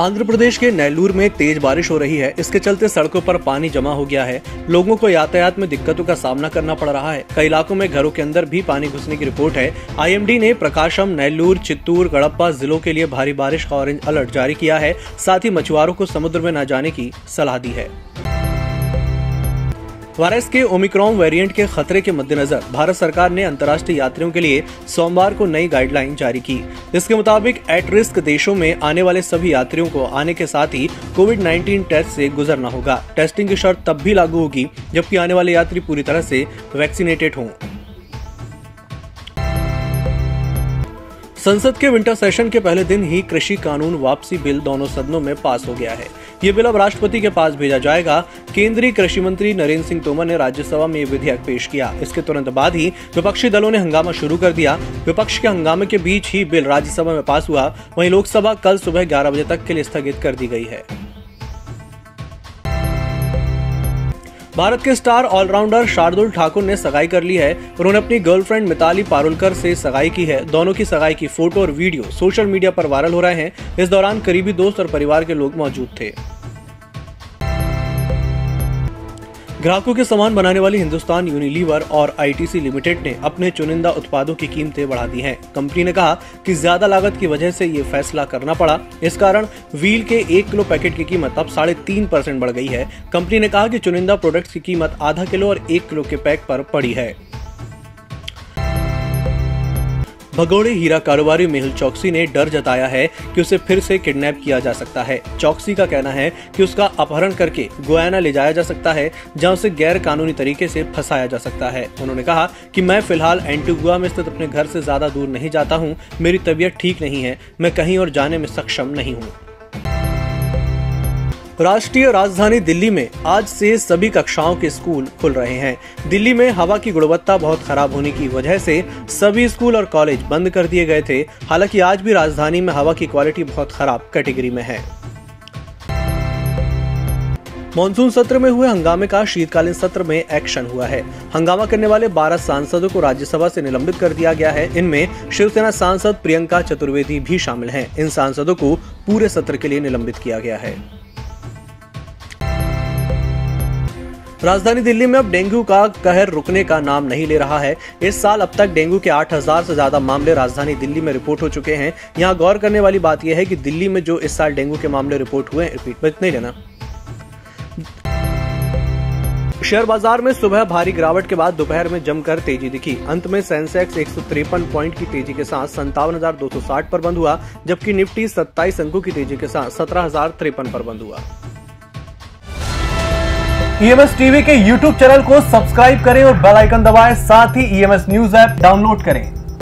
आंध्र प्रदेश के नेल्लूर में तेज बारिश हो रही है। इसके चलते सड़कों पर पानी जमा हो गया है। लोगों को यातायात में दिक्कतों का सामना करना पड़ रहा है। कई इलाकों में घरों के अंदर भी पानी घुसने की रिपोर्ट है। आईएमडी ने प्रकाशम, नेल्लूर, चित्तूर गड़प्पा जिलों के लिए भारी बारिश का ऑरेंज अलर्ट जारी किया है। साथ ही मछुआरों को समुद्र में न जाने की सलाह दी है। वायरस के ओमिक्रॉन वेरिएंट के खतरे के मद्देनजर भारत सरकार ने अंतर्राष्ट्रीय यात्रियों के लिए सोमवार को नई गाइडलाइन जारी की। इसके मुताबिक एट रिस्क देशों में आने वाले सभी यात्रियों को आने के साथ ही कोविड 19 टेस्ट से गुजरना होगा। टेस्टिंग की शर्त तब भी लागू होगी, जबकि आने वाले यात्री पूरी तरह से वैक्सीनेटेड हों। संसद के विंटर सेशन के पहले दिन ही कृषि कानून वापसी बिल दोनों सदनों में पास हो गया है। ये बिल अब राष्ट्रपति के पास भेजा जाएगा। केंद्रीय कृषि मंत्री नरेंद्र सिंह तोमर ने राज्यसभा में ये विधेयक पेश किया। इसके तुरंत बाद ही विपक्षी दलों ने हंगामा शुरू कर दिया। विपक्ष के हंगामे के बीच ही बिल राज्यसभा में पास हुआ। वहीं लोकसभा कल सुबह ग्यारह बजे तक के लिए स्थगित कर दी गई है। भारत के स्टार ऑलराउंडर शार्दुल ठाकुर ने सगाई कर ली है। उन्होंने अपनी गर्लफ्रेंड मिताली पारुलकर से सगाई की है। दोनों की सगाई की फ़ोटो और वीडियो सोशल मीडिया पर वायरल हो रहे हैं। इस दौरान करीबी दोस्त और परिवार के लोग मौजूद थे। ग्राहकों के सामान बनाने वाली हिंदुस्तान यूनिलीवर और आईटीसी लिमिटेड ने अपने चुनिंदा उत्पादों की कीमतें बढ़ा दी हैं। कंपनी ने कहा कि ज़्यादा लागत की वजह से ये फैसला करना पड़ा। इस कारण व्हील के एक किलो पैकेट की कीमत अब साढ़े तीन परसेंट बढ़ गई है। कंपनी ने कहा कि चुनिंदा प्रोडक्ट्स की कीमत आधा किलो और एक किलो के पैक पर पड़ी है। भगोड़े हीरा कारोबारी मेहुल चौकसी ने डर जताया है कि उसे फिर से किडनैप किया जा सकता है। चौकसी का कहना है कि उसका अपहरण करके गोयाना ले जाया जा सकता है, जहाँ उसे गैर कानूनी तरीके से फंसाया जा सकता है। उन्होंने कहा कि मैं फ़िलहाल एंटीगुआ में स्थित अपने घर से ज़्यादा दूर नहीं जाता हूँ, मेरी तबीयत ठीक नहीं है, मैं कहीं और जाने में सक्षम नहीं हूँ। राष्ट्रीय राजधानी दिल्ली में आज से सभी कक्षाओं के स्कूल खुल रहे हैं। दिल्ली में हवा की गुणवत्ता बहुत खराब होने की वजह से सभी स्कूल और कॉलेज बंद कर दिए गए थे। हालाँकि आज भी राजधानी में हवा की क्वालिटी बहुत खराब कैटेगरी में है। मानसून सत्र में हुए हंगामे का शीतकालीन सत्र में एक्शन हुआ है। हंगामा करने वाले 12 सांसदों को राज्यसभा से निलंबित कर दिया गया है। इनमें शिवसेना सांसद प्रियंका चतुर्वेदी भी शामिल हैं। इन सांसदों को पूरे सत्र के लिए निलंबित किया गया है। राजधानी दिल्ली में अब डेंगू का कहर रुकने का नाम नहीं ले रहा है। इस साल अब तक डेंगू के 8000 से ज़्यादा मामले राजधानी दिल्ली में रिपोर्ट हो चुके हैं। यहाँ गौर करने वाली बात यह है कि दिल्ली में जो इस साल डेंगू के मामले रिपोर्ट हुए रिपीट में नहीं लेना। शेयर बाज़ार में सुबह भारी गिरावट के बाद दोपहर में जमकर तेज़ी दिखी। अंत में सेंसेक्स एक पॉइंट की तेज़ी के साथ संतावन पर बंद हुआ, जबकि निफ्टी 27 अंकों की तेज़ी के साथ सत्रह पर बंद हुआ। ईएमएस टीवी के यूट्यूब चैनल को सब्सक्राइब करें और बेल आइकन दबाएँ। साथ ही ईएमएस न्यूज़ ऐप डाउनलोड करें।